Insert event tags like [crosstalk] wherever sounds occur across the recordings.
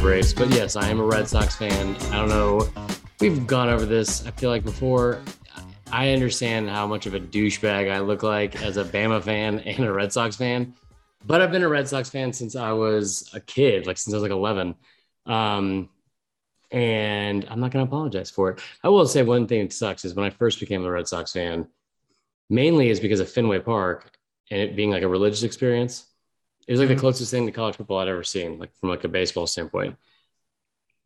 Braves. But yes, I am a Red Sox fan. I don't know. We've gone over this, I feel like before. I understand how much of a douchebag I look like as a Bama fan [laughs] and a Red Sox fan, but I've been a Red Sox fan since I was a kid, like since I was like 11. Um, and I'm not going to apologize for it. I will say one thing that sucks is when I first became a Red Sox fan, mainly is because of Fenway Park and it being like a religious experience. It was like mm-hmm. the closest thing to college football I'd ever seen, like from like a baseball standpoint.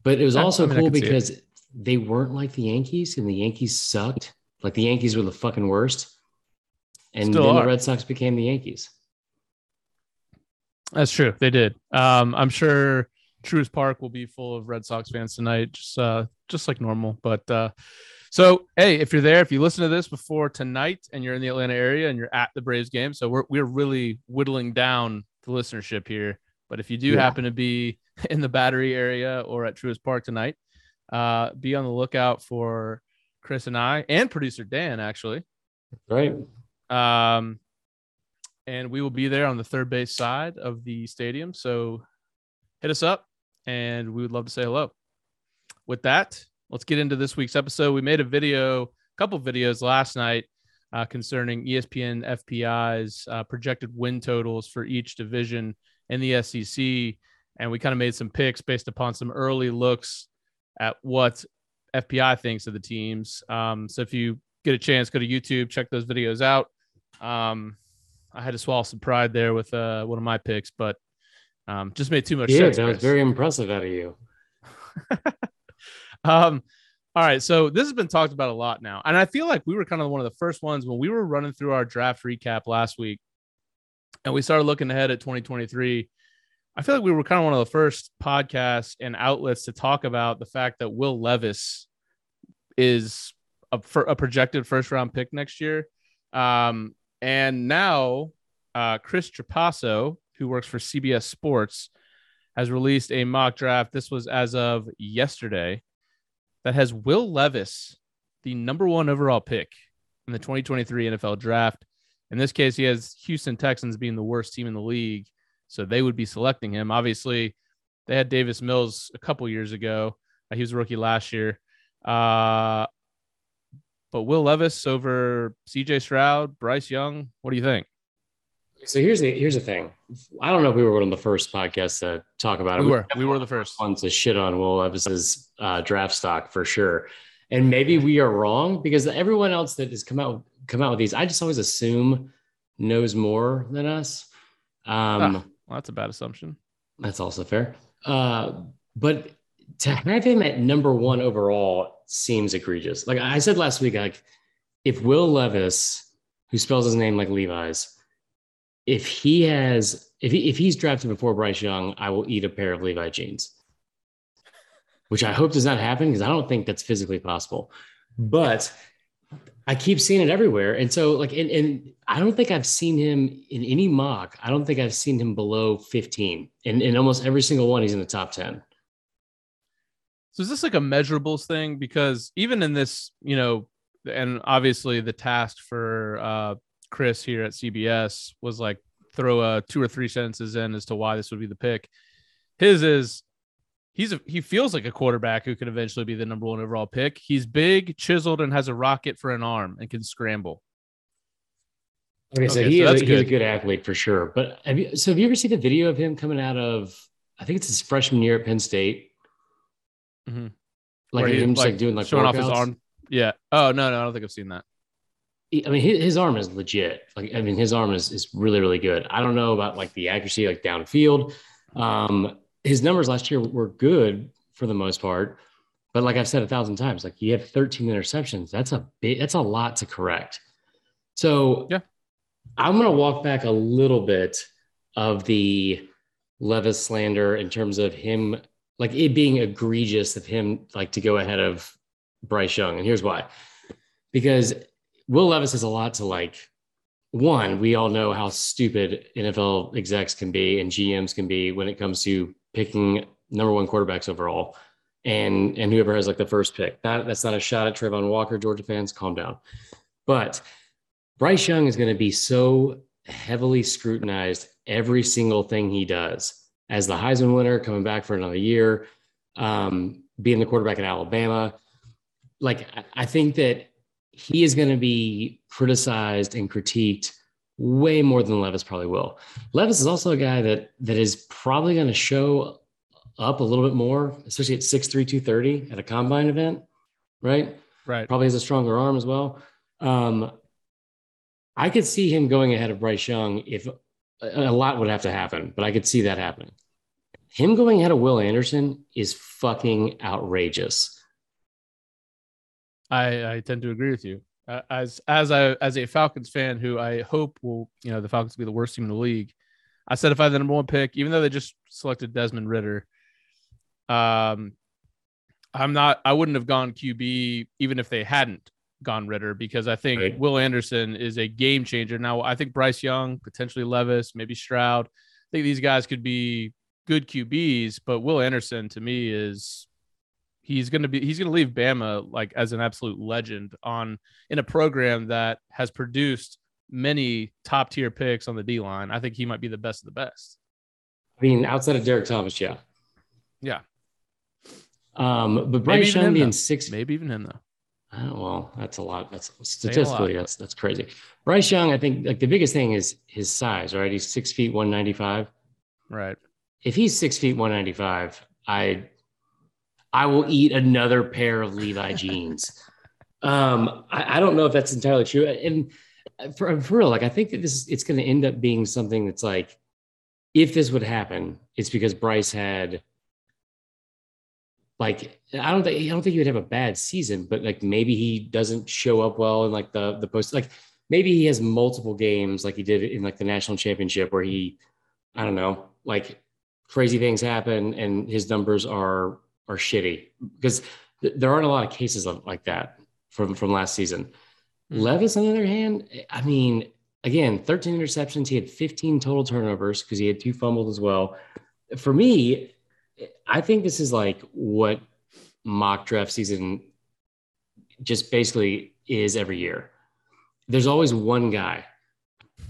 But it was also I mean, cool because they weren't like the Yankees, and the Yankees sucked. Like the Yankees were the fucking worst. And Still then are. the Red Sox became the Yankees. That's true. They did. Um, I'm sure Truist Park will be full of Red Sox fans tonight, just uh, just like normal. But uh, so hey, if you're there, if you listen to this before tonight and you're in the Atlanta area and you're at the Braves game, so we're we're really whittling down the listenership here. But if you do yeah. happen to be [laughs] in the Battery area or at Truist Park tonight, uh, be on the lookout for Chris and I and producer Dan actually. Right. Um, and we will be there on the third base side of the stadium. So hit us up, and we would love to say hello. With that, let's get into this week's episode. We made a video, a couple videos last night uh, concerning ESPN FPI's uh, projected win totals for each division in the SEC. And we kind of made some picks based upon some early looks at what FPI thinks of the teams. Um, so if you get a chance, go to YouTube, check those videos out. Um, I had to swallow some pride there with uh, one of my picks, but um, just made too much yeah, sense. that was very impressive out of you. [laughs] um, all right, so this has been talked about a lot now, and I feel like we were kind of one of the first ones when we were running through our draft recap last week, and we started looking ahead at 2023. I feel like we were kind of one of the first podcasts and outlets to talk about the fact that Will Levis is a, a projected first round pick next year. Um, and now uh, Chris Trapasso, who works for CBS Sports, has released a mock draft. This was as of yesterday that has Will Levis, the number one overall pick in the 2023 NFL draft. In this case, he has Houston Texans being the worst team in the league. So they would be selecting him. Obviously, they had Davis Mills a couple years ago. Uh, he was a rookie last year. Uh, but Will Levis over CJ Stroud, Bryce Young, what do you think? So here's the here's the thing. I don't know if we were one of the first podcasts to talk about it. We were. We were the first ones to shit on Will Levis's uh, draft stock for sure. And maybe we are wrong because everyone else that has come out come out with these, I just always assume knows more than us. Um, ah, well, that's a bad assumption. That's also fair. Uh, but to have him at number one overall seems egregious. Like I said last week, like if Will Levis, who spells his name like Levi's, if he has if he, if he's drafted before Bryce Young, I will eat a pair of Levi jeans. Which I hope does not happen because I don't think that's physically possible. But I keep seeing it everywhere. And so like and, and I don't think I've seen him in any mock. I don't think I've seen him below 15. And in almost every single one, he's in the top 10. So is this like a measurables thing? Because even in this, you know, and obviously the task for uh Chris here at CBS was like throw a two or three sentences in as to why this would be the pick. His is he's a, he feels like a quarterback who could eventually be the number one overall pick. He's big, chiseled, and has a rocket for an arm and can scramble. Okay, so okay, he so is a, he's a good athlete for sure. But have you so have you ever seen the video of him coming out of I think it's his freshman year at Penn State? Mm-hmm. Like him just like, like doing like showing workouts? off his arm. Yeah. Oh no, no, I don't think I've seen that. I mean, his, his arm is legit. Like, I mean, his arm is, is really, really good. I don't know about like the accuracy, like downfield. Um, his numbers last year were good for the most part, but like I've said a thousand times, like you have 13 interceptions. That's a big, that's a lot to correct. So yeah, I'm going to walk back a little bit of the Levis slander in terms of him, like it being egregious of him, like to go ahead of Bryce Young. And here's why, because Will Levis has a lot to like. One, we all know how stupid NFL execs can be and GMs can be when it comes to picking number one quarterbacks overall, and and whoever has like the first pick. That that's not a shot at Travon Walker, Georgia fans. Calm down. But Bryce Young is going to be so heavily scrutinized every single thing he does as the Heisman winner, coming back for another year, um, being the quarterback at Alabama. Like, I think that he is going to be criticized and critiqued way more than Levis probably will. Levis is also a guy that that is probably going to show up a little bit more, especially at 6'3, 230 at a combine event, right? Right. Probably has a stronger arm as well. Um, I could see him going ahead of Bryce Young if a lot would have to happen, but I could see that happening. Him going ahead of Will Anderson is fucking outrageous. I, I tend to agree with you. Uh, as as a as a Falcons fan who I hope will you know the Falcons will be the worst team in the league. I said if I had the number one pick, even though they just selected Desmond Ridder, um, I'm not. I wouldn't have gone QB even if they hadn't gone Ridder because I think Right. Will Anderson is a game changer. Now I think Bryce Young, potentially Levis, maybe Stroud. I think these guys could be good QBs, but Will Anderson to me is he's going to be he's going to leave Bama like as an absolute legend on in a program that has produced many top tier picks on the D line. I think he might be the best of the best. I mean, outside of Derrick Thomas, yeah. Yeah, Um, but Maybe Bryce even Young being though. six maybe even him though. Oh, well, that's a lot. That's lot. statistically, that's that's crazy. Bryce Young, I think like the biggest thing is his size, right? He's six feet one ninety five. Right. If he's six feet one ninety five, I I will eat another pair of Levi jeans. um, I, I don't know if that's entirely true. And for, for real, like I think that this it's gonna end up being something that's like if this would happen, it's because Bryce had like I don't think I don't think he would have a bad season, but like maybe he doesn't show up well in like the the post like maybe he has multiple games like he did in like the national championship where he I don't know like crazy things happen and his numbers are are shitty because th- there aren't a lot of cases of like that from from last season. Mhm. Levis, on the other hand, I mean, again, 13 interceptions. He had 15 total turnovers because he had two fumbles as well. For me, I think this is like what mock draft season just basically is every year. There's always one guy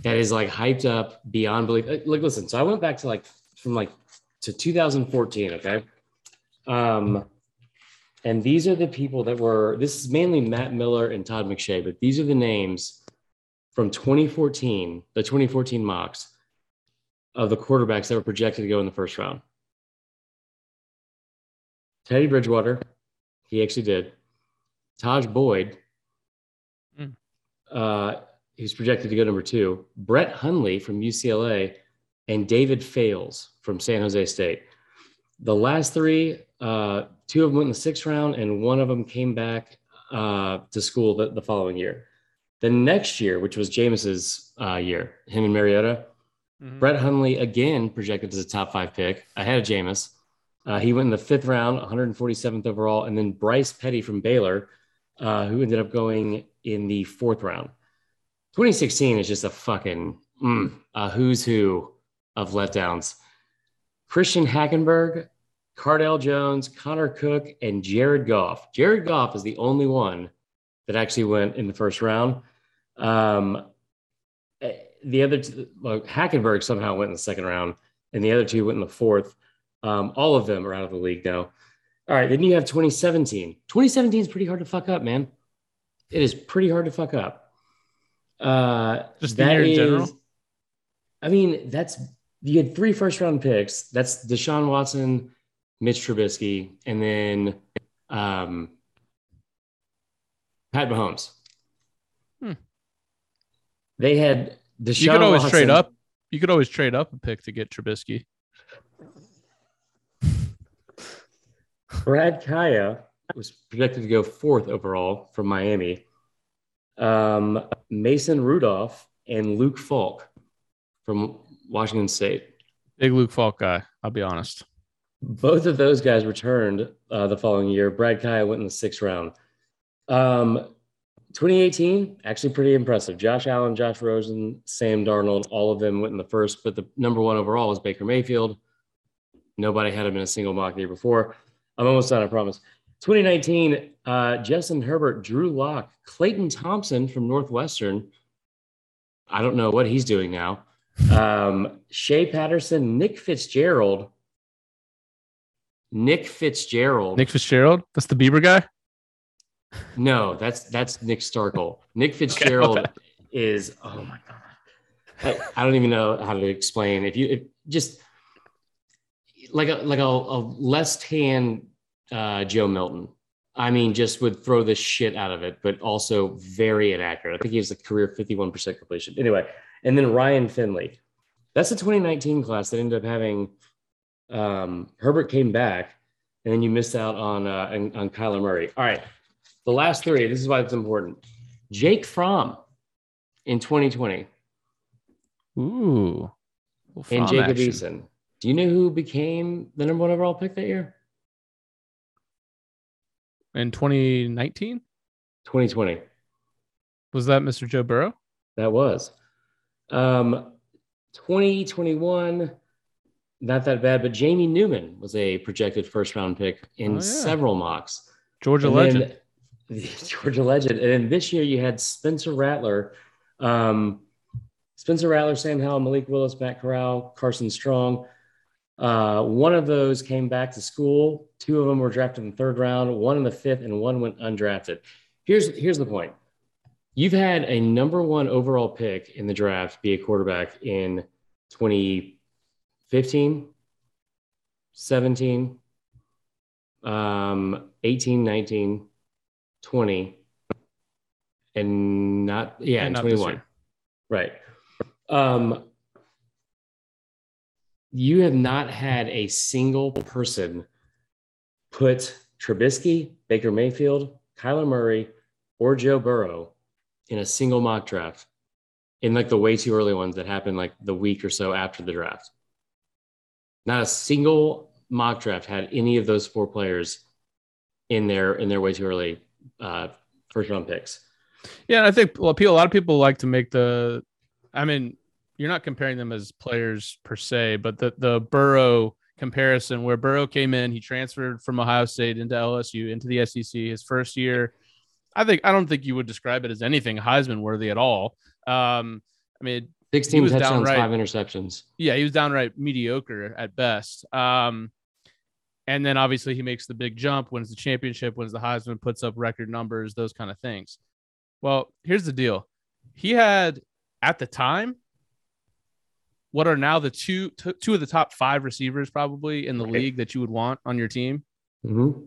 that is like hyped up beyond belief. Like, listen, so I went back to like from like to 2014, okay? Um, and these are the people that were, this is mainly Matt Miller and Todd McShay, but these are the names from 2014, the 2014 mocks of the quarterbacks that were projected to go in the first round. Teddy Bridgewater, he actually did. Tajh Boyd, Mm. uh, he's projected to go number two. Brett Hundley from UCLA, and David Fales from San Jose State. The last three, uh, two of them went in the sixth round, and one of them came back uh, to school the, the following year. The next year, which was Jameis's uh, year, him and Mariota, Mhm. Brett Hundley again projected as a top five pick ahead of Jameis. Uh, he went in the fifth round, 147th overall, and then Bryce Petty from Baylor, uh, who ended up going in the fourth round. 2016 is just a fucking mm, a who's who of letdowns. Christian Hackenberg, Cardale Jones, Connor Cook, and Jared Goff. Jared Goff is the only one that actually went in the first round. Um, eh, the other, two, well, Hackenberg somehow went in the second round, and the other two went in the fourth. Um, all of them are out of the league now. All right, then you have 2017. 2017 is pretty hard to fuck up, man. It is pretty hard to fuck up. Uh, Just that year in general? I mean, that's you had three first round picks. That's Deshaun Watson, Mitch Trubisky, and then um, Pat Mahomes. Hmm. They had Deshaun. You could always trade up. You could always trade up a pick to get Trubisky. Brad Kaaya was projected to go fourth overall from Miami. Um, Mason Rudolph and Luke Falk from Washington State. Big Luke Falk guy. I'll be honest. Both of those guys returned uh, the following year. Brad Kaaya went in the sixth round. Um, 2018, actually pretty impressive. Josh Allen, Josh Rosen, Sam Darnold, all of them went in the first, but the number one overall was Baker Mayfield. Nobody had him in a single mock year before. I'm almost done, I promise. 2019, uh, Justin Herbert, Drew Lock, Clayton Thorson from Northwestern. I don't know what he's doing now. Um, Shea Patterson, Nick Fitzgerald. Nick Fitzgerald. Nick Fitzgerald. That's the Bieber guy. No, that's that's Nick Starkel. Nick [laughs] Fitzgerald okay, is oh my god. I, I, don't even know how to explain. If you if just like a like a, a less tan uh, Joe Milton. I mean, just would throw the shit out of it, but also very inaccurate. I think he has a career 51% completion. Anyway, and then Ryan Finley. That's the 2019 class that ended up having um, Herbert came back, and then you missed out on, uh, on, on Kyler Murray. All right, the last three. This is why it's important. Jake Fromm in 2020. Ooh. and Jacob action. Eason. Do you know who became the number one overall pick that year? In 2019? 2020. Was that Mr. Joe Burrow? That was. Um, 2021, not that bad, but Jamie Newman was a projected first round pick in oh, yeah. several mocks. Georgia and legend. Then, [laughs] Georgia legend. And then this year you had Spencer Rattler. Um, Spencer Rattler, Sam Howell, Malik Willis, Matt Corral, Carson Strong. Uh, one of those came back to school. Two of them were drafted in the third round, one in the fifth, and one went undrafted. Here's here's the point. You've had a number one overall pick in the draft be a quarterback in 2015, 17, um, 18, 19, 20, and not, yeah, and 21. Right. Um, you have not had a single person put Trubisky, Baker Mayfield, Kyler Murray, or Joe Burrow in a single mock draft in like the way too early ones that happened like the week or so after the draft. Not a single mock draft had any of those four players in their in their way too early uh, first round picks. Yeah, I think well, a lot of people like to make the. I mean, you're not comparing them as players per se, but the the Burrow comparison where Burrow came in, he transferred from Ohio State into LSU into the SEC his first year. I think I don't think you would describe it as anything Heisman worthy at all. Um, I mean, 16 touchdowns, five interceptions. Yeah, he was downright mediocre at best. Um, and then obviously he makes the big jump, wins the championship, wins the Heisman, puts up record numbers, those kind of things. Well, here's the deal. He had at the time what are now the two t- two of the top five receivers probably in the okay. league that you would want on your team. Mm-hmm.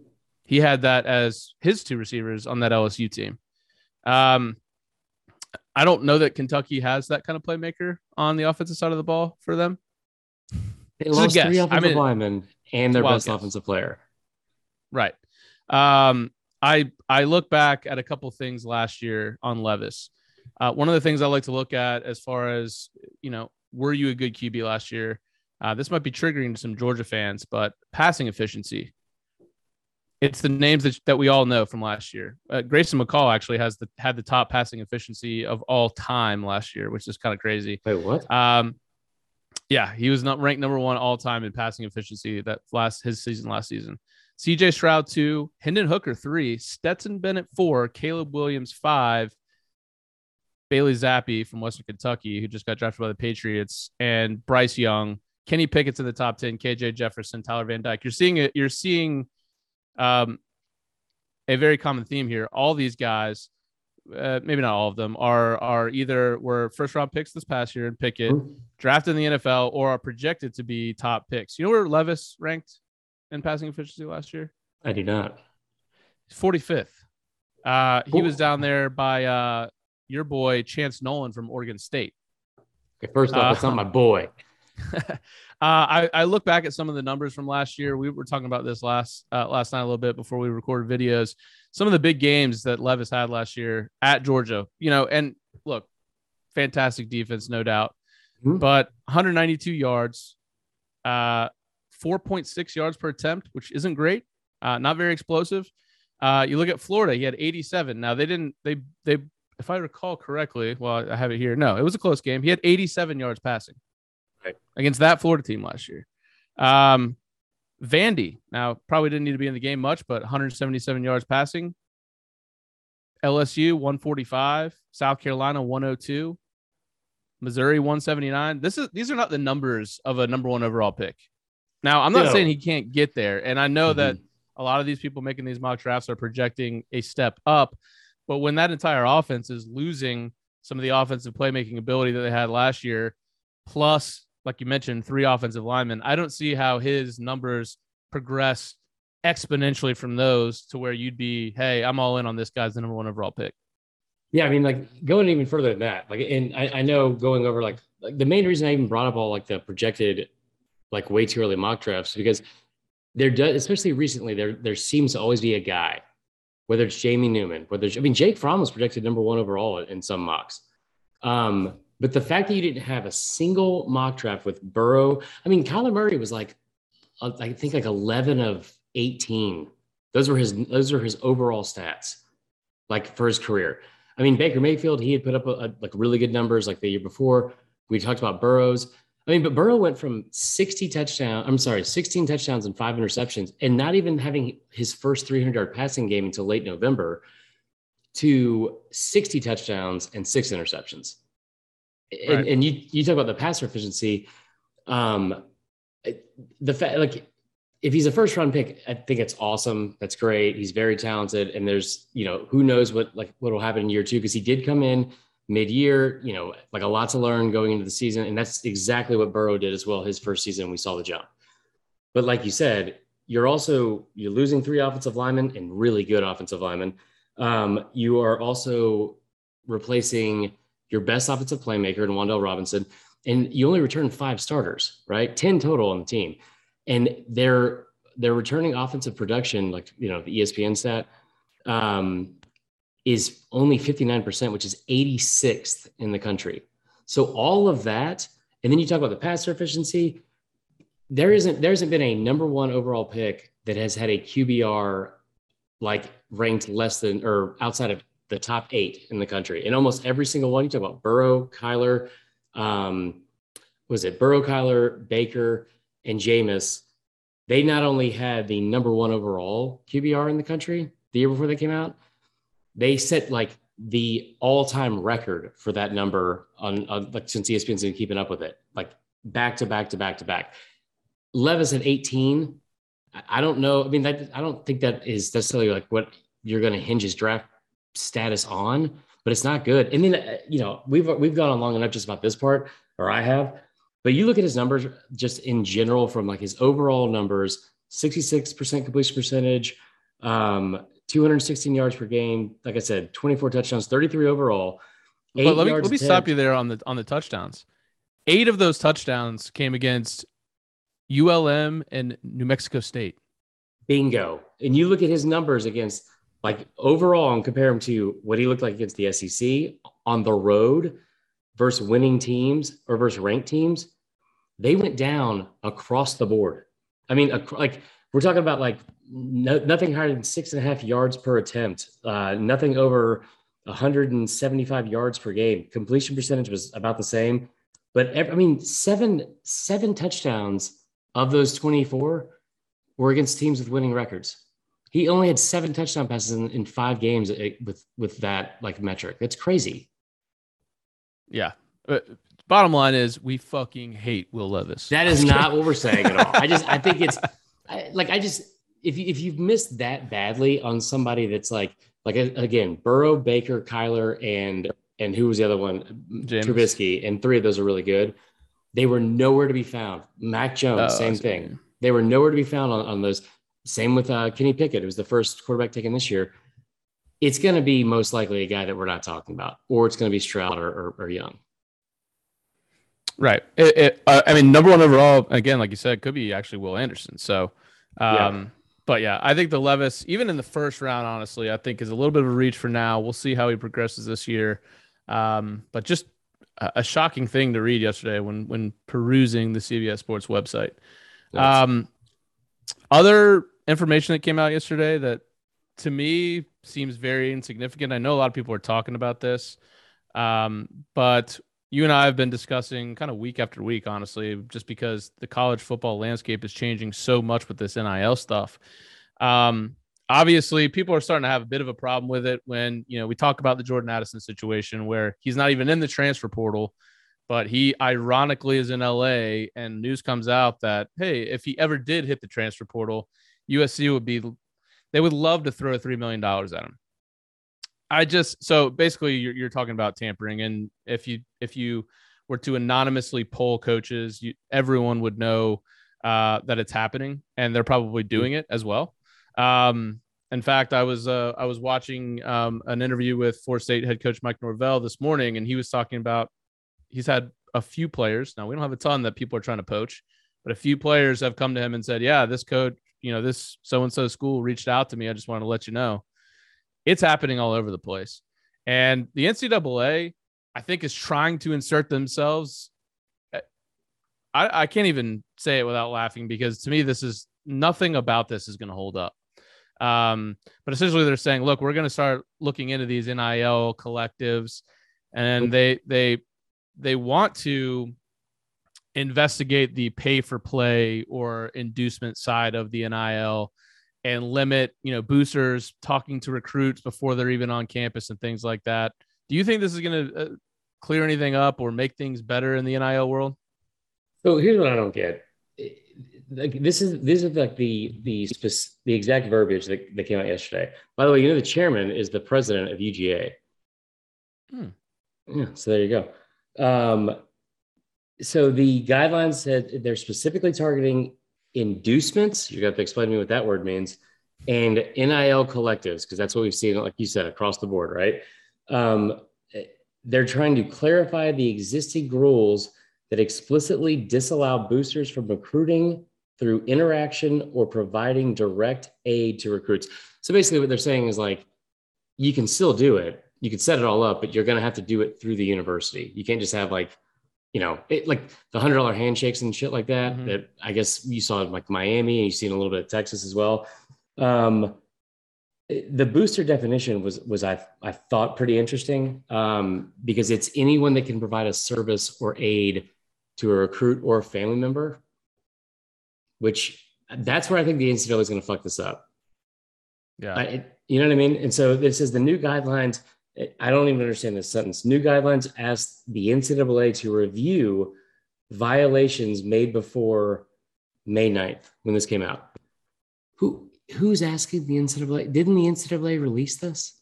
He had that as his two receivers on that LSU team. Um, I don't know that Kentucky has that kind of playmaker on the offensive side of the ball for them. They lost three offensive I mean, linemen and their best guess. offensive player. Right. Um, I I look back at a couple things last year on Levis. Uh, one of the things I like to look at as far as you know were you a good QB last year? Uh, this might be triggering to some Georgia fans, but passing efficiency. It's the names that, that we all know from last year. Uh, Grayson McCall actually has the had the top passing efficiency of all time last year, which is kind of crazy. Wait, what? Um, yeah, he was not ranked number one all time in passing efficiency that last his season last season. CJ Stroud two, Hendon Hooker three, Stetson Bennett four, Caleb Williams five, Bailey Zappe from Western Kentucky, who just got drafted by the Patriots, and Bryce Young, Kenny Pickett's in the top 10, KJ Jefferson, Tyler Van Dyke. You're seeing it, you're seeing um, a very common theme here. All these guys, uh, maybe not all of them, are are either were first round picks this past year in Pickett, drafted in the NFL, or are projected to be top picks. You know where Levis ranked in passing efficiency last year? I do not. 45th. Uh, he was down there by uh, your boy Chance Nolan from Oregon State. Okay, first off, that's not my boy. [laughs] uh, I, I look back at some of the numbers from last year. We were talking about this last uh, last night a little bit before we recorded videos. Some of the big games that Levis had last year at Georgia, you know, and look, fantastic defense, no doubt, mm-hmm. but 192 yards, uh, 4.6 yards per attempt, which isn't great, uh, not very explosive. Uh, you look at Florida, he had 87. Now they didn't they they if I recall correctly, well, I have it here. No, it was a close game. He had 87 yards passing right. against that Florida team last year. Um, Vandy, now probably didn't need to be in the game much, but 177 yards passing. LSU 145, South Carolina 102. Missouri 179. This is these are not the numbers of a number one overall pick. Now, I'm not No. saying he can't get there, and I know that Mhm. a lot of these people making these mock drafts are projecting a step up, but when that entire offense is losing some of the offensive playmaking ability that they had last year, plus, like you mentioned, three offensive linemen, I don't see how his numbers progress exponentially from those to where you'd be, hey, I'm all in on this guy's the number one overall pick. Yeah, I mean, like going even further than that, like, and I, I know going over like, like the main reason I even brought up all like the projected, like way too early mock drafts because there does, especially recently, there there seems to always be a guy, whether it's Jamie Newman, whether it's, I mean, Jake Fromm was projected number one overall in some mocks. Um, but the fact that you didn't have a single mock draft with Burrow, I mean, Kyler Murray was like, uh, I think like 11 of 18. Those were his, those are his overall stats, like for his career. I mean, Baker Mayfield, he had put up a, a- like really good numbers like the year before. We talked about Burrows. I mean, but Burrow went from 60 touchdowns, I'm sorry, 16 touchdowns and five interceptions, and not even having his first 300 yard passing game until late November to 60 touchdowns and six interceptions. And, Right. and you, you talk about the passer efficiency. Um, the fact, like, if he's a first round pick, I think it's awesome. That's great. He's very talented, and there's you know who knows what like what will happen in year two because he did come in mid year. You know, like a lot to learn going into the season, and that's exactly what Burrow did as well. His first season, we saw the jump. But like you said, you're also you're losing three offensive linemen and really good offensive linemen. Um, you are also replacing your best offensive playmaker in Wan'Dale Robinson, and you only return five starters, right? Ten total on the team and they're they're returning offensive production like you know the espn stat um, is only 59% which is 86th in the country so all of that and then you talk about the passer efficiency there isn't there hasn't been a number one overall pick that has had a qbr like ranked less than or outside of the top eight in the country and almost every single one you talk about burrow kyler um, was it burrow kyler baker and Jameis, they not only had the number one overall QBR in the country the year before they came out, they set like the all-time record for that number on, on like since ESPN's been keeping up with it, like back to back to back to back. Levis at 18. I- don't know. I mean, that I don't think that is necessarily like what you're going to hinge his draft status on, but it's not good. And then uh, you know we've we've gone on long enough just about this part, or I have. But you look at his numbers just in general from like his overall numbers 66% completion percentage, um, 216 yards per game. Like I said, 24 touchdowns, 33 overall. But let me let me attempt. stop you there on the on the touchdowns. Eight of those touchdowns came against ULM and New Mexico State. Bingo. And you look at his numbers against like overall and compare him to what he looked like against the SEC on the road versus winning teams or versus ranked teams. They went down across the board. I mean, like we're talking about like no, nothing higher than six and a half yards per attempt, uh, nothing over 175 yards per game. Completion percentage was about the same, but ev- I mean, seven seven touchdowns of those 24 were against teams with winning records. He only had seven touchdown passes in, in five games eh, with with that like metric. It's crazy. Yeah. Uh, bottom line is we fucking hate Will Levis. That is not what we're saying at all. I just I think it's [laughs] I, like I just if you, if you've missed that badly on somebody that's like like again Burrow, Baker, Kyler, and and who was the other one? Jameis. Trubisky, and three of those are really good. They were nowhere to be found. Mac Jones, Oh, same thing. They were nowhere to be found on, on those. Same with uh, Kenny Pickett, who was the first quarterback taken this year. It's going to be most likely a guy that we're not talking about, or it's going to be Stroud or, or, or Young. Right. It, it, uh, I mean, number one overall, again, like you said, could be actually Will Anderson. So, um, but yeah, I think the Levis, even in the first round, honestly, I think is a little bit of a reach for now. We'll see how he progresses this year. Um, but just a, a shocking thing to read yesterday when when perusing the CBS Sports website. Um, other information that came out yesterday that to me seems very insignificant. I know a lot of people are talking about this, um, but you and I have been discussing kind of week after week, honestly, just because the college football landscape is changing so much with this NIL stuff. Um, obviously, people are starting to have a bit of a problem with it when you know we talk about the Jordan Addison situation where he's not even in the transfer portal, but he ironically is in LA, and news comes out that hey, if he ever did hit the transfer portal, USC would be they would love to throw three million dollars at him. I just so basically you're, you're talking about tampering, and if you if you were to anonymously poll coaches, you, everyone would know uh, that it's happening, and they're probably doing it as well. Um, in fact, I was uh, I was watching um, an interview with Florida State head coach Mike Norvell this morning, and he was talking about he's had a few players. Now we don't have a ton that people are trying to poach, but a few players have come to him and said, "Yeah, this coach, you know, this so and so school reached out to me. I just want to let you know." It's happening all over the place. And the NCAA, I think, is trying to insert themselves. Eh, I, I can't even say it without laughing because to me, this is nothing about this is going to hold up. Um, but essentially, they're saying, look, we're going to start looking into these NIL collectives, and they they they want to investigate the pay for play or inducement side of the NIL and limit, you know, boosters talking to recruits before they're even on campus and things like that. Do you think this is going to uh, clear anything up or make things better in the NIL world? So here's what I don't get. Like this is this is like the the the exact verbiage that, that came out yesterday. By the way, you know the chairman is the president of UGA. Hmm. Yeah, so there you go. Um, so the guidelines said they're specifically targeting inducements. You got to explain to me what that word means, and NIL collectives because that's what we've seen, like you said, across the board, right? Um, they're trying to clarify the existing rules that explicitly disallow boosters from recruiting through interaction or providing direct aid to recruits. So basically, what they're saying is like, you can still do it. You can set it all up, but you're going to have to do it through the university. You can't just have like you know, it, like the hundred dollar handshakes and shit like that. Mm-hmm. That I guess you saw in like Miami and you've seen a little bit of Texas as well. Um, the booster definition was was I I thought pretty interesting um, because it's anyone that can provide a service or aid to a recruit or a family member, which that's where I think the NCAA is going to fuck this up. Yeah, I, you know what I mean. And so this is the new guidelines I don't even understand this sentence. New guidelines ask the NCAA to review violations made before May 9th when this came out. Who who's asking the NCAA? Didn't the NCAA release this?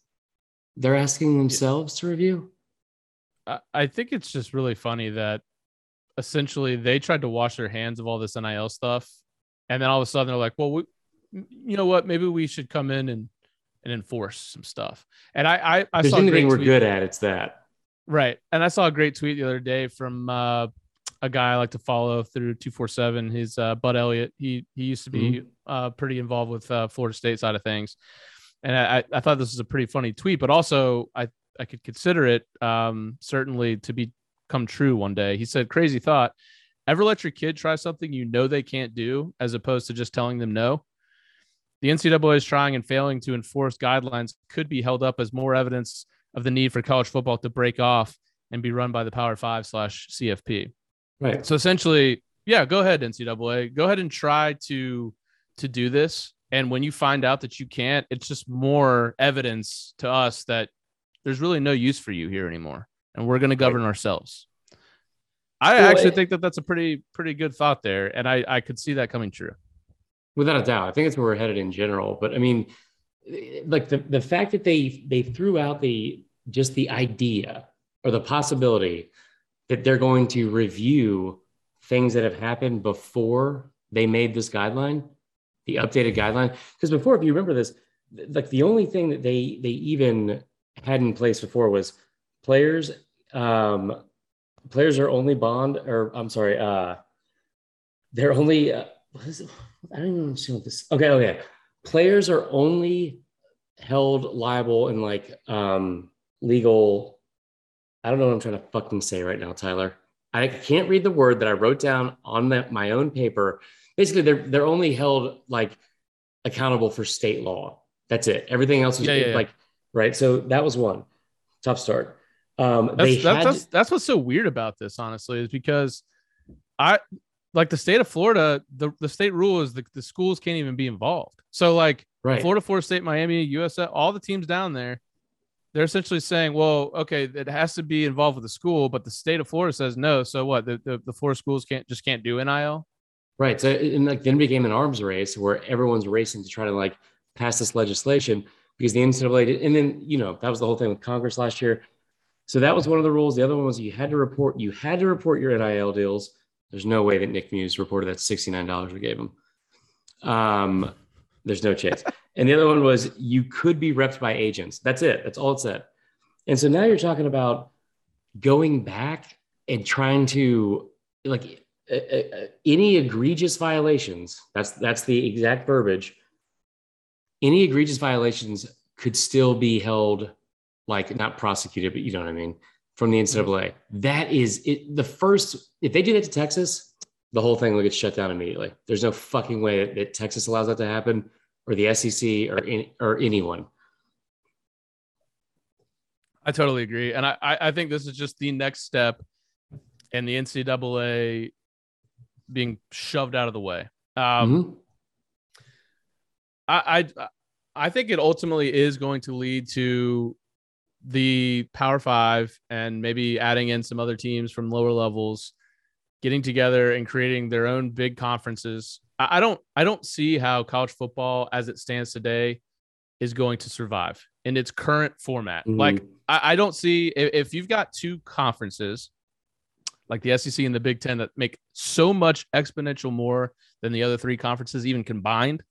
They're asking themselves to review. I think it's just really funny that essentially they tried to wash their hands of all this NIL stuff, and then all of a sudden they're like, "Well, we, you know what? Maybe we should come in and and enforce some stuff. And I, I, I There's saw anything we're good at, it's that. Right. And I saw a great tweet the other day from uh, a guy I like to follow through 247. He's uh, Bud Elliott. He he used to be mm-hmm. uh, pretty involved with uh, Florida State side of things. And I, I thought this was a pretty funny tweet, but also I, I could consider it um, certainly to become true one day. He said, crazy thought. Ever let your kid try something you know they can't do as opposed to just telling them no? The NCAA is trying and failing to enforce guidelines could be held up as more evidence of the need for college football to break off and be run by the Power Five slash CFP. Right. So essentially, yeah, go ahead, NCAA. Go ahead and try to to do this. And when you find out that you can't, it's just more evidence to us that there's really no use for you here anymore, and we're going to govern right. ourselves. I actually think that that's a pretty pretty good thought there, and I I could see that coming true. Without a doubt, I think it's where we're headed in general. But I mean, like the the fact that they they threw out the just the idea or the possibility that they're going to review things that have happened before they made this guideline, the updated guideline. Because before, if you remember this, like the only thing that they they even had in place before was players um players are only bond or I'm sorry, uh they're only uh, what is it? I don't even understand what this. Okay, okay. Players are only held liable in like um legal. I don't know what I'm trying to fucking say right now, Tyler. I can't read the word that I wrote down on the, my own paper. Basically, they're they're only held like accountable for state law. That's it. Everything else is yeah, yeah, like yeah. right. So that was one tough start. Um, that's, they that's, had, that's, that's what's so weird about this, honestly, is because I like the state of Florida, the, the state rule is the, the schools can't even be involved. So like right. Florida, Florida State, Miami, USA, all the teams down there, they're essentially saying, well, okay, it has to be involved with the school, but the state of Florida says no. So what? The the, the four schools can't just can't do NIL. Right. So and like then became an arms race where everyone's racing to try to like pass this legislation because the NCAA did, and then you know that was the whole thing with Congress last year. So that was one of the rules. The other one was you had to report you had to report your NIL deals. There's no way that Nick Muse reported that $69 we gave him. Um, there's no chance. [laughs] And the other one was you could be repped by agents. That's it. That's all it said. And so now you're talking about going back and trying to like uh, uh, any egregious violations. That's that's the exact verbiage. Any egregious violations could still be held like not prosecuted, but you know what I mean, from the NCAA. That is it. The first, if they do that to Texas, the whole thing will get shut down immediately. There's no fucking way that, that Texas allows that to happen, or the SEC, or in, or anyone. I totally agree, and I I think this is just the next step in the NCAA being shoved out of the way. Um, mm-hmm. I, I I think it ultimately is going to lead to the Power Five and maybe adding in some other teams from lower levels, getting together and creating their own big conferences. I, I don't I don't see how college football as it stands today is going to survive in its current format. Mm-hmm. Like I, I, don't see if, if you've got two conferences like the SEC and the Big Ten that make so much exponential more than the other three conferences even combined.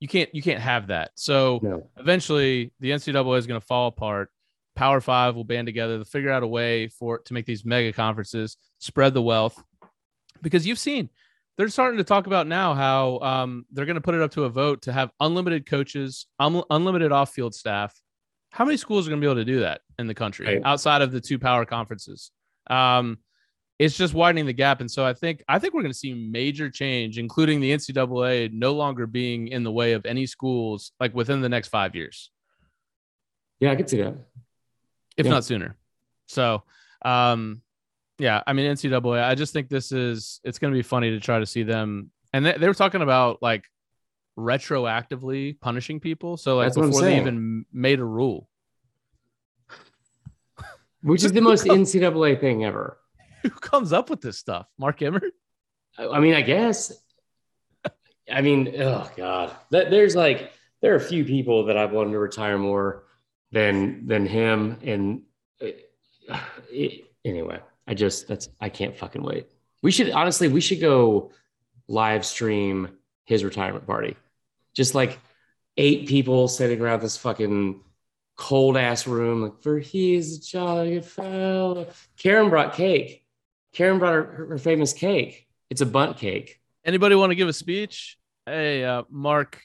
You can't you can't have that. So no. eventually the NCAA is going to fall apart. Power Five will band together to figure out a way for to make these mega conferences spread the wealth, because you've seen they're starting to talk about now how um, they're going to put it up to a vote to have unlimited coaches, um, unlimited off-field staff. How many schools are going to be able to do that in the country right. outside of the two power conferences? Um, it's just widening the gap, and so I think I think we're going to see major change, including the NCAA no longer being in the way of any schools like within the next five years. Yeah, I could see that if yeah. not sooner. So, um, yeah, I mean NCAA. I just think this is it's going to be funny to try to see them. And they, they were talking about like retroactively punishing people. So like That's before they even made a rule, [laughs] which is the most NCAA thing ever. [laughs] Who comes up with this stuff? Mark Emmert. I mean, I guess. I mean, oh god, that there's like there are a few people that I've wanted to retire more than than him. And uh, it, [sighs] anyway, I just that's I can't fucking wait. We should honestly we should go live stream his retirement party. Just like eight people sitting around this fucking cold ass room, like for he's a jolly fellow. Karen brought cake. Karen brought her, her, famous cake. It's a Bundt cake. Anybody want to give a speech? Hey, uh, Mark.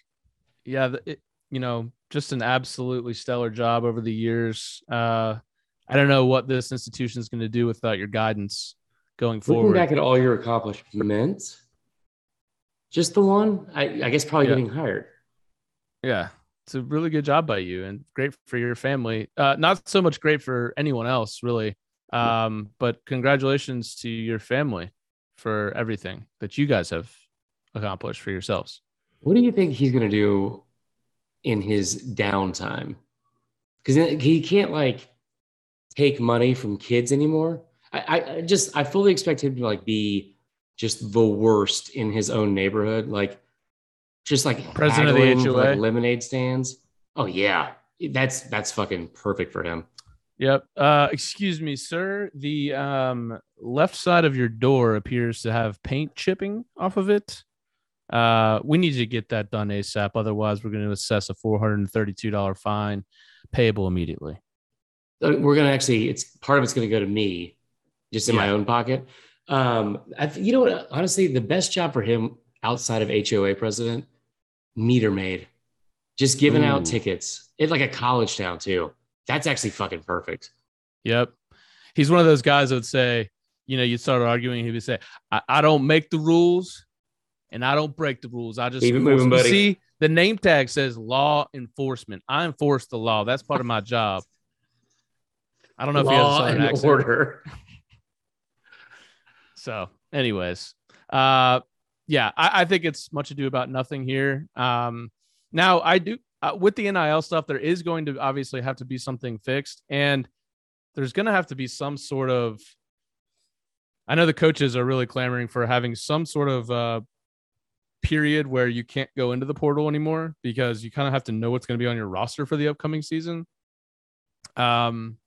Yeah, it, you know, just an absolutely stellar job over the years. Uh, I don't know what this institution is going to do without your guidance going forward. Looking back at all your accomplishments, just the one, I, I guess probably yeah. getting hired. Yeah, it's a really good job by you and great for your family. Uh, not so much great for anyone else, really. Um, but congratulations to your family for everything that you guys have accomplished for yourselves. What do you think he's going to do in his downtime because he can't like take money from kids anymore. I, I just I fully expect him to like be just the worst in his own neighborhood, like just like president of the HOA, like lemonade stands. Oh yeah, that's that's fucking perfect for him. Yep. Uh, excuse me, sir. The um, left side of your door appears to have paint chipping off of it. Uh, we need to get that done ASAP. Otherwise, we're going to assess a $432 fine payable immediately. Uh, we're going to actually, it's part of it's going to go to me just in yeah. my own pocket. Um, I, you know what? Honestly, the best job for him outside of HOA president, meter maid, just giving Ooh. out tickets. It's like a college town too. That's actually fucking perfect. Yep. He's one of those guys that would say, you know, you start arguing, he would be say, I, I don't make the rules and I don't break the rules. I just Keep moving, buddy. see the name tag says law enforcement. I enforce the law. That's part of my job. I don't know law if he has a order. [laughs] so, anyways, uh, yeah, I, I, think it's much ado about nothing here. Um, now I do, uh, with the NIL stuff, there is going to obviously have to be something fixed, and there's going to have to be some sort of. I know the coaches are really clamoring for having some sort of uh, period where you can't go into the portal anymore because you kind of have to know what's going to be on your roster for the upcoming season. Um,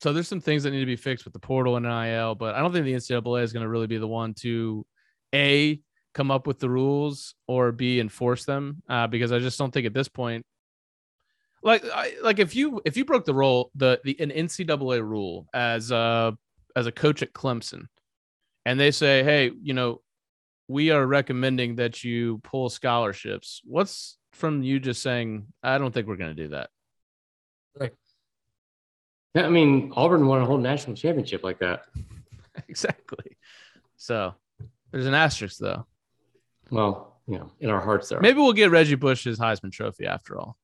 so there's some things that need to be fixed with the portal and NIL, but I don't think the NCAA is going to really be the one to a come up with the rules or b enforce them uh, because I just don't think at this point like I, like if you if you broke the rule the the an NCAA rule as a as a coach at Clemson, and they say, hey, you know, we are recommending that you pull scholarships. What's from you just saying, I don't think we're going to do that. Right. I mean, Auburn won a whole national championship like that. [laughs] exactly. So there's an asterisk though. Well, you know, in our hearts there. Maybe we'll get Reggie Bush's Heisman Trophy after all.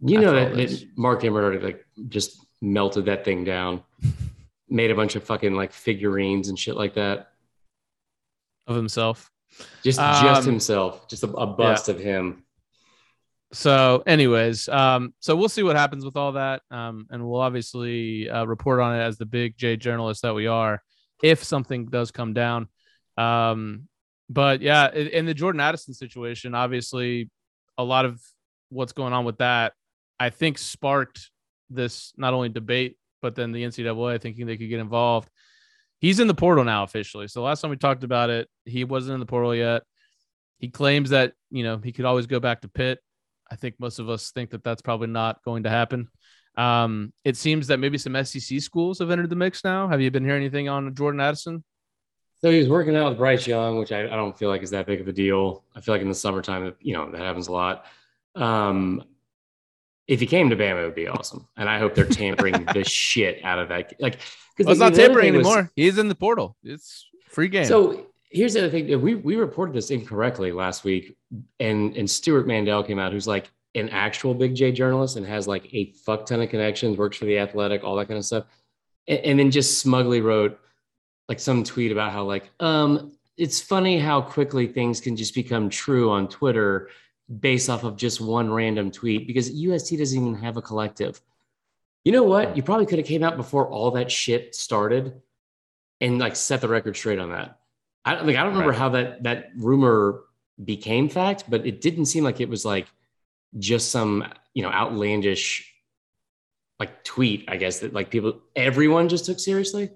You know that, Mark Emmert like just melted that thing down, [laughs] made a bunch of fucking like figurines and shit like that of himself. Just um, just himself, just a, a bust yeah. of him. So, anyways, um, so we'll see what happens with all that, um, and we'll obviously uh, report on it as the big J journalists that we are, if something does come down. Um, but yeah, in the Jordan Addison situation, obviously, a lot of what's going on with that I think sparked this not only debate, but then the NCAA thinking they could get involved. He's in the portal now officially. So last time we talked about it, he wasn't in the portal yet. He claims that, you know, he could always go back to Pitt. I think most of us think that that's probably not going to happen. Um, it seems that maybe some SEC schools have entered the mix now. Have you been hearing anything on Jordan Addison? So he was working out with Bryce Young, which I, I, don't feel like is that big of a deal. I feel like in the summertime, you know, that happens a lot. Um, if he came to Bama, it would be awesome. And I hope they're tampering [laughs] the shit out of that. Like, because well, it's not tampering anymore. Was, He's in the portal. It's free game. So here's the other thing. We we reported this incorrectly last week, and and Stewart Mandel came out, who's like an actual Big J journalist and has like a fuck ton of connections, works for the Athletic, all that kind of stuff, and, and then just smugly wrote like some tweet about how like um it's funny how quickly things can just become true on Twitter based off of just one random tweet because USC doesn't even have a collective. You know what? You probably could have came out before all that shit started and like set the record straight on that. I don't like I don't remember right. how that that rumor became fact, but it didn't seem like it was like just some, you know, outlandish like tweet, I guess that like people everyone just took seriously.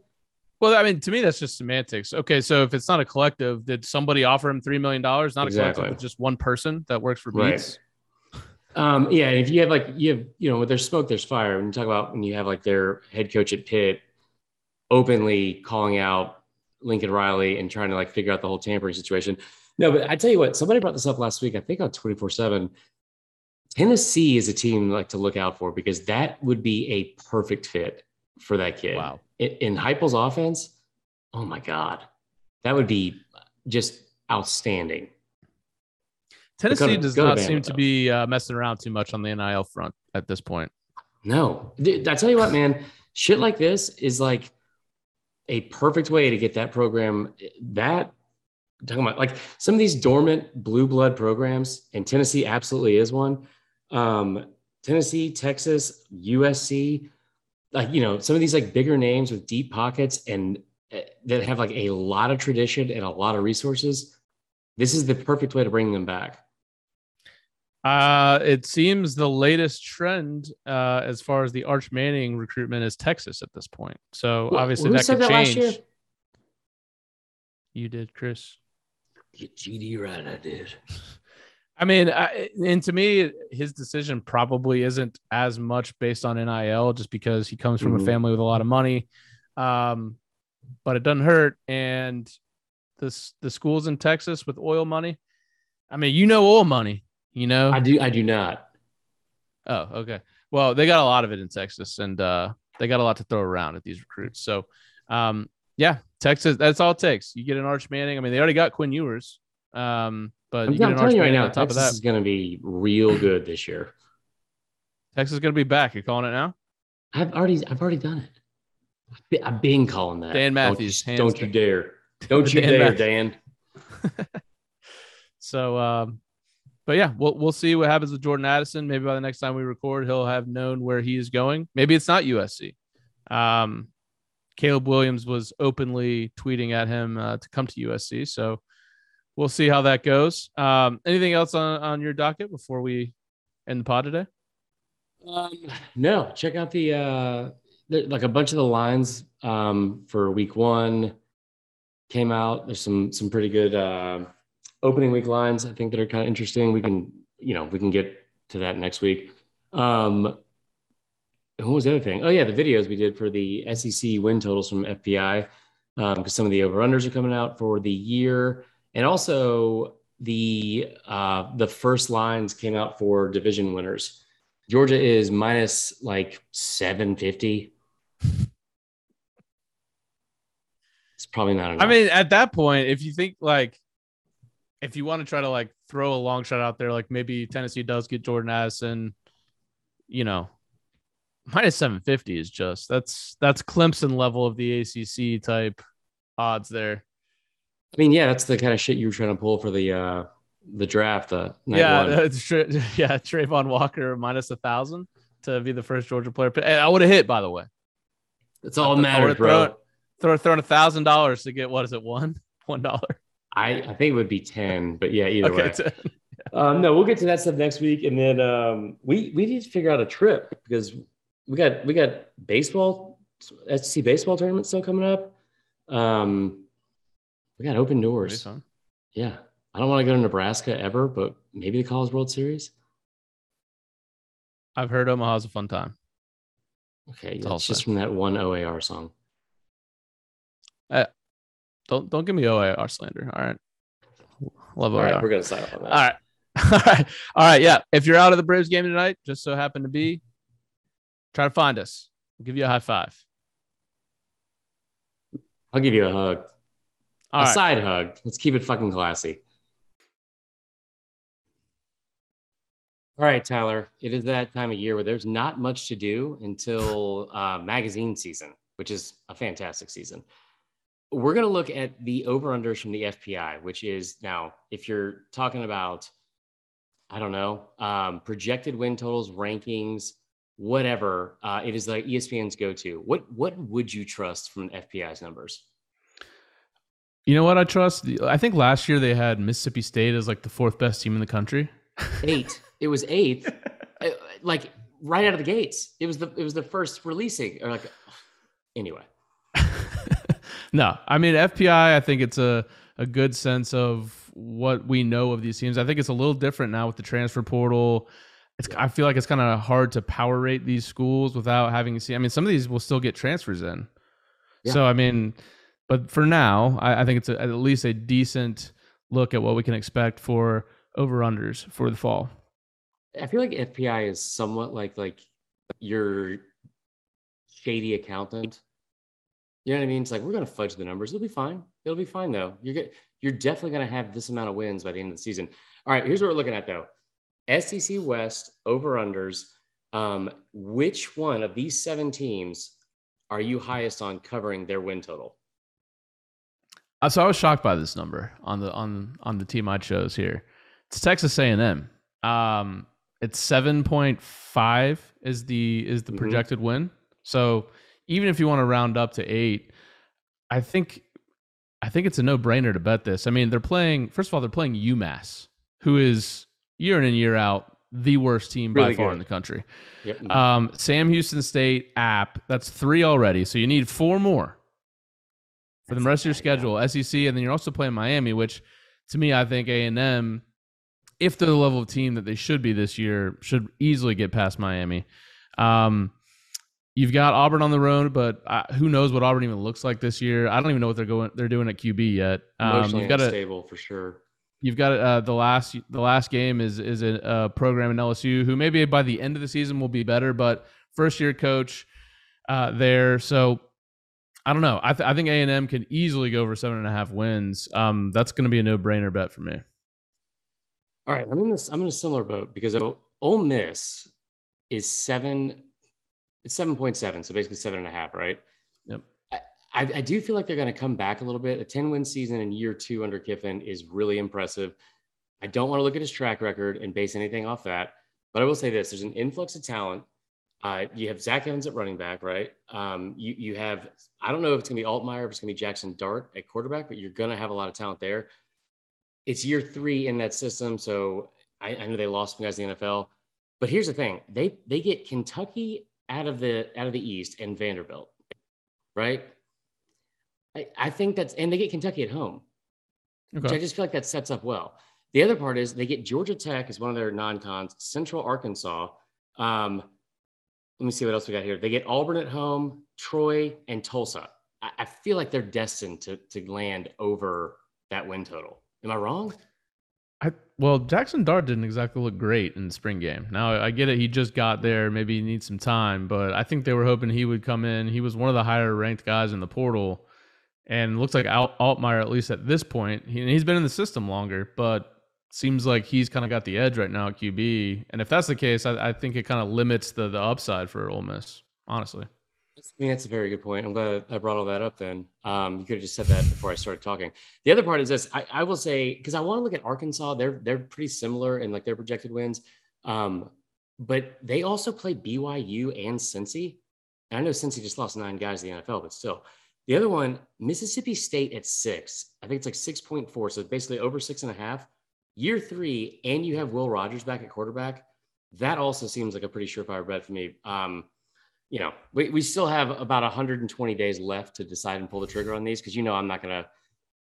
Well, I mean, to me, that's just semantics. Okay, so if it's not a collective, did somebody offer him three million dollars? Not exactly. a collective, just one person that works for Beats. Right. Um, yeah, and if you have like you have you know, when there's smoke, there's fire. When you talk about when you have like their head coach at Pitt openly calling out Lincoln Riley and trying to like figure out the whole tampering situation. No, but I tell you what, somebody brought this up last week. I think on 24 seven. Tennessee is a team like to look out for because that would be a perfect fit for that kid. Wow. In, in Heupel's offense, oh my God, that would be just outstanding. Tennessee does not seem to be uh, messing around too much on the NIL front at this point. No, I tell you what, man, shit like this is like a perfect way to get that program. That I'm talking about like some of these dormant blue blood programs, and Tennessee absolutely is one. Um, Tennessee, Texas, USC, like you know some of these like bigger names with deep pockets and uh, that have like a lot of tradition and a lot of resources this is the perfect way to bring them back uh it seems the latest trend uh as far as the arch manning recruitment is texas at this point so well, obviously that could that change you did chris get gd right i did [laughs] I mean, I, and to me, his decision probably isn't as much based on NIL, just because he comes from mm-hmm. a family with a lot of money. Um, but it doesn't hurt. And this the schools in Texas with oil money. I mean, you know, oil money. You know, I do. I do not. Oh, okay. Well, they got a lot of it in Texas, and uh, they got a lot to throw around at these recruits. So, um, yeah, Texas. That's all it takes. You get an Arch Manning. I mean, they already got Quinn Ewers. Um, but I'm, I'm telling you right now, Texas of that. is going to be real good this year. Texas is going to be back. You're calling it now? I've already, I've already done it. I've been calling that. Dan Matthews. Don't, don't you dare. Don't [laughs] you Dan dare, Dan. [laughs] so, um, but yeah, we'll we'll see what happens with Jordan Addison. Maybe by the next time we record, he'll have known where he is going. Maybe it's not USC. Um, Caleb Williams was openly tweeting at him uh, to come to USC, so we'll see how that goes. Um, anything else on on your docket before we end the pod today? Um, no, check out the uh, like a bunch of the lines um, for week one came out. There's some some pretty good uh, opening week lines I think that are kind of interesting. We can you know we can get to that next week. Um, what was the other thing? Oh yeah, the videos we did for the SEC win totals from FPI because um, some of the over unders are coming out for the year, and also the uh, the first lines came out for division winners. Georgia is minus like 750. It's probably not enough. I mean, at that point, if you think like if you want to try to like throw a long shot out there, like maybe Tennessee does get Jordan Addison, you know, minus 750 is just that's that's Clemson level of the ACC type odds there. I mean, yeah, that's the kind of shit you were trying to pull for the uh the draft. Uh, yeah, [laughs] yeah, Travon Walker minus a thousand to be the first Georgia player. I would have hit, by the way. It's all matters, bro. Throw throwing a thousand dollars to get what is it one [laughs] one dollar? I I think it would be ten, but yeah, either okay, way. [laughs] um, no, we'll get to that stuff next week, and then um, we we need to figure out a trip because we got we got baseball, SEC baseball tournament still coming up. Um, we got open doors. Yeah, I don't want to go to Nebraska ever, but maybe the College World Series. I've heard Omaha's a fun time. Okay, it's just from that one OAR song. Uh, don't don't give me OAR slander. All right, love All OAR. Right, we're gonna sign off on that. All right, [laughs] all right, all right. Yeah, if you're out of the Braves game tonight, just so happen to be, try to find us. We'll give you a high five. I'll give you a hug. All a right. side hug. Let's keep it fucking classy. All right, Tyler. It is that time of year where there's not much to do until uh, magazine season, which is a fantastic season. We're going to look at the over unders from the FPI, which is now, if you're talking about, I don't know, um, projected win totals, rankings, whatever, uh, it is like ESPN's go to. What what would you trust from FPI's numbers? You know what I trust? I think last year they had Mississippi State as like the fourth best team in the country. Eight. It was eighth, [laughs] uh, like right out of the gates. It was the it was the first releasing, or like anyway. No, I mean FPI. I think it's a a good sense of what we know of these teams. I think it's a little different now with the transfer portal. It's I feel like it's kind of hard to power rate these schools without having to see. I mean, some of these will still get transfers in. Yeah. So I mean, but for now, I, I think it's a, at least a decent look at what we can expect for over unders for the fall. I feel like FPI is somewhat like like your shady accountant. You know what I mean? It's like we're gonna fudge the numbers. It'll be fine. It'll be fine though. You're get, you're definitely gonna have this amount of wins by the end of the season. All right, here's what we're looking at though. SEC West over unders. Um, which one of these seven teams are you highest on covering their win total? Uh, so I was shocked by this number on the on on the team I chose here. It's Texas A&M. Um, it's 7.5 is the is the mm-hmm. projected win. So even if you want to round up to 8, I think I think it's a no-brainer to bet this. I mean, they're playing first of all, they're playing UMass, who is year in and year out the worst team really by far good. in the country. Yep. Um, Sam Houston State app, that's 3 already. So you need four more for the rest of your schedule, SEC and then you're also playing Miami, which to me I think A&M if they're the level of team that they should be this year, should easily get past Miami. Um, you've got Auburn on the road, but uh, who knows what Auburn even looks like this year? I don't even know what they're going they're doing at QB yet. Um, you've got a stable for sure. You've got uh, the last the last game is is a, a, program in LSU who maybe by the end of the season will be better, but first year coach uh, there, so. I don't know. I, th- I think A and M can easily go over seven and a half wins. Um, that's going to be a no brainer bet for me. All right, I'm in this. I'm in a similar boat because Ole Miss is seven. It's seven point seven, so basically seven and a half, right? Yep. I, I do feel like they're going to come back a little bit. A ten win season in year two under Kiffin is really impressive. I don't want to look at his track record and base anything off that. But I will say this: there's an influx of talent. Uh, you have Zach Evans at running back, right? Um, you you have I don't know if it's gonna be Altmyer, if it's gonna be Jackson Dart at quarterback, but you're gonna have a lot of talent there. It's year three in that system, so I, I know they lost some guys in the NFL. But here's the thing: they they get Kentucky out of the out of the East and Vanderbilt, right? I, I think that's and they get Kentucky at home, okay. which I just feel like that sets up well. The other part is they get Georgia Tech as one of their non-cons, Central Arkansas. Um, let me see what else we got here. They get Auburn at home, Troy, and Tulsa. I, I feel like they're destined to to land over that win total. Am I wrong? I well, Jackson Dart didn't exactly look great in the spring game. Now I get it; he just got there, maybe he needs some time, but I think they were hoping he would come in. He was one of the higher ranked guys in the portal, and looks like Alt- Altmyer at least at this point. He, he's been in the system longer, but seems like he's kind of got the edge right now at QB. And if that's the case, I, I think it kind of limits the the upside for Ole Miss. Honestly, I mean that's a very good point. I'm glad I brought all that up. Then um, you could have just said that before I started talking. The other part is this: I, I will say because I want to look at Arkansas. They're they're pretty similar in like their projected wins, um, but they also play BYU and Cincy. And I know Cincy just lost nine guys in the NFL, but still. The other one, Mississippi State at six. I think it's like 6.4. So basically over six and a half year three, and you have Will Rogers back at quarterback, that also seems like a pretty surefire bet for me. Um, you know, we, we still have about 120 days left to decide and pull the trigger on these because you know I'm not going to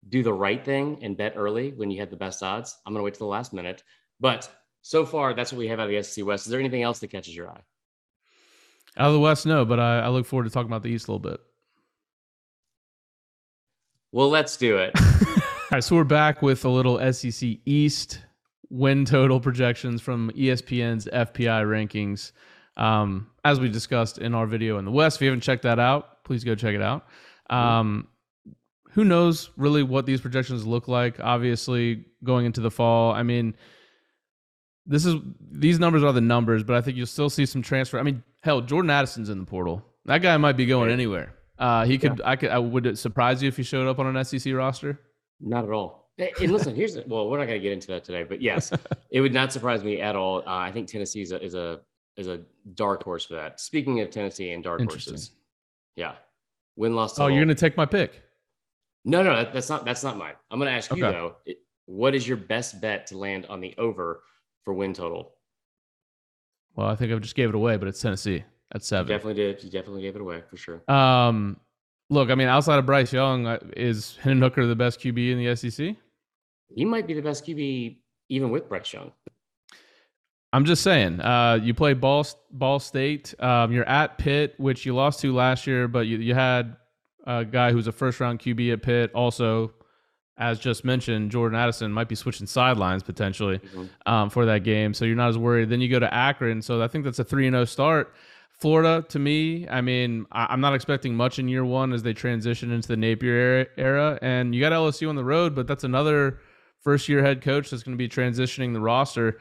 do the right thing and bet early when you have the best odds. I'm going to wait till the last minute. But so far, that's what we have out of the SEC West. Is there anything else that catches your eye? Out of the West, no, but I, I look forward to talking about the East a little bit. Well, let's do it. [laughs] All right, so we're back with a little SEC East win total projections from ESPN's FPI rankings. Um, as we discussed in our video in the West, if you haven't checked that out, please go check it out. Um, who knows really what these projections look like? Obviously, going into the fall, I mean, this is these numbers are the numbers, but I think you'll still see some transfer. I mean, hell, Jordan Addison's in the portal. That guy might be going anywhere. Uh, he could. Yeah. I could. I would it surprise you if he showed up on an SEC roster? Not at all. And listen, here's well, we're not going to get into that today, but yes, [laughs] it would not surprise me at all. Uh, I think Tennessee is a, is a is a dark horse for that. Speaking of Tennessee and dark horses, yeah, win loss. Oh, you're going to take my pick? No, no, that, that's not that's not mine. I'm going to ask okay. you though. It, what is your best bet to land on the over for win total? Well, I think I just gave it away, but it's Tennessee at seven. You definitely did. You definitely gave it away for sure. Um, Look, I mean, outside of Bryce Young, uh, is Hendon Hooker the best QB in the SEC? He might be the best QB even with Bryce Young. I'm just saying. Uh, you play Ball Ball State. Um, you're at Pitt, which you lost to last year, but you, you had a guy who's a first round QB at Pitt. Also, as just mentioned, Jordan Addison might be switching sidelines potentially mm-hmm. um, for that game, so you're not as worried. Then you go to Akron, so I think that's a three and zero oh start. Florida, to me, I mean, I'm not expecting much in year one as they transition into the Napier era. And you got LSU on the road, but that's another first year head coach that's going to be transitioning the roster.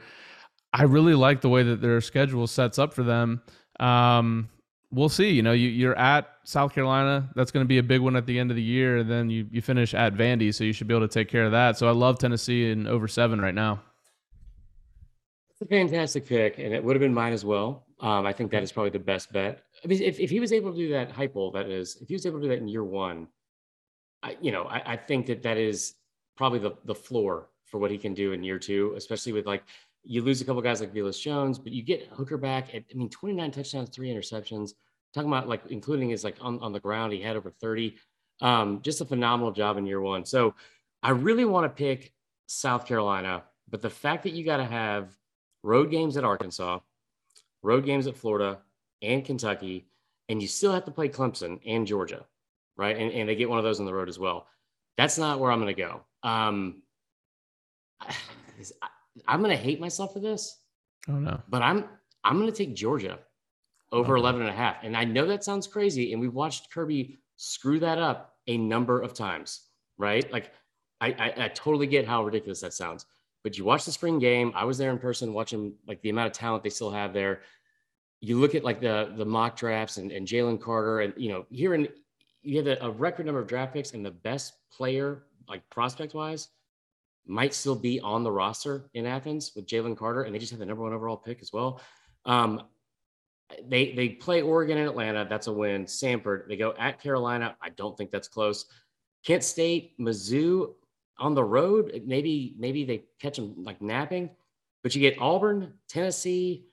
I really like the way that their schedule sets up for them. Um, we'll see. You know, you, are at South Carolina. That's going to be a big one at the end of the year. And then you, you finish at Vandy, so you should be able to take care of that. So I love Tennessee in over seven right now. It's a fantastic pick, and it would have been mine as well. Um, I think that is probably the best bet. I mean, if, if he was able to do that Heupel, that is, if he was able to do that in year one, I, you know, I, I think that that is probably the the floor for what he can do in year two, especially with like you lose a couple guys like Velus Jones, but you get Hooker back at I mean 29 touchdowns, three interceptions. Talking about like including his like on, on the ground, he had over 30. Um, just a phenomenal job in year one. So I really want to pick South Carolina, but the fact that you got to have road games at Arkansas, road games at Florida and Kentucky, and you still have to play Clemson and Georgia, right? And, and they get one of those on the road as well. That's not where I'm going to go. Um, [sighs] I'm going to hate myself for this. Oh no. But I'm I'm going to take Georgia over okay. 11 and a half. And I know that sounds crazy and we've watched Kirby screw that up a number of times, right? Like I, I, I totally get how ridiculous that sounds. But you watch the spring game. I was there in person watching like the amount of talent they still have there. You look at like the the mock drafts and, and Jalen Carter, and you know, here in you have a, a record number of draft picks, and the best player, like prospect wise, might still be on the roster in Athens with Jalen Carter, and they just have the number one overall pick as well. Um, they they play Oregon and Atlanta. That's a win. Samford. They go at Carolina. I don't think that's close. Kent State, Mizzou on the road. Maybe maybe they catch them like napping, but you get Auburn, Tennessee,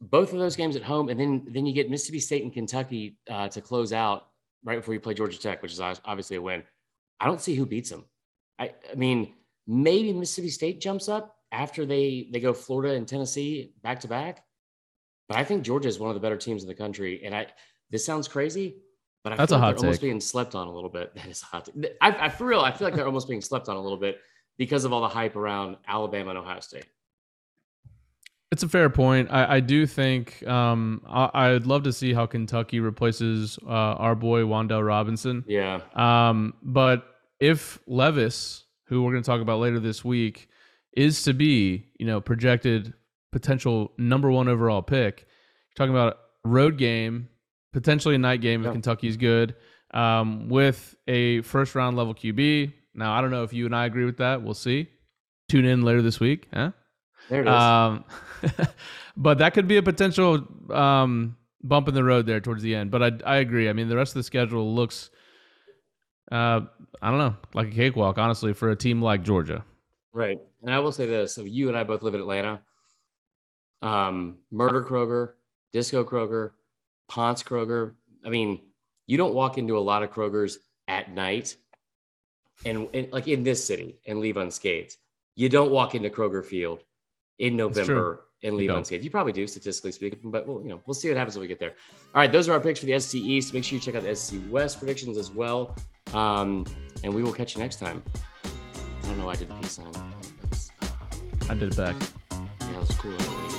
both of those games at home, and then then you get Mississippi State and Kentucky uh, to close out right before you play Georgia Tech, which is obviously a win. I don't see who beats them. I, I mean, maybe Mississippi State jumps up after they they go Florida and Tennessee back to back, but I think Georgia is one of the better teams in the country. And I this sounds crazy, but I That's feel a like hot they're almost being slept on a little bit. [laughs] That is a hot. Take. I, I for real, I feel like they're almost being slept on a little bit because of all the hype around Alabama and Ohio State. It's a fair point. I, I do think um, I, I'd love to see how Kentucky replaces uh, our boy Wan'Dale Robinson. Yeah, Um, but if Levis, who we're going to talk about later this week, is to be, you know, projected potential number one overall pick, you're talking about road game, potentially a night game if Yeah. Kentucky's good, um, with a first round level QB. Now, I don't know if you and I agree with that. We'll see. Tune in later this week. Huh? there it is. Um, [laughs] but that could be a potential um, bump in the road there towards the end. But I, I agree. I mean, the rest of the schedule looks, uh, I don't know, like a cakewalk, honestly, for a team like Georgia. Right. And I will say this. So you and I both live in Atlanta. Um, Murder Kroger, Disco Kroger, Ponce Kroger. I mean, you don't walk into a lot of Krogers at night and, and like in this city and leave unscathed. You don't walk into Kroger Field in. November and leave unscathed. You probably do, statistically speaking, but we'll, you know, we'll see what happens when we get there. All right, those are our picks for the SEC East. Make sure you check out the SEC West predictions as well. Um, and we will catch you next time. I don't know why I did the peace sign. I did it back. yeah, that was cool.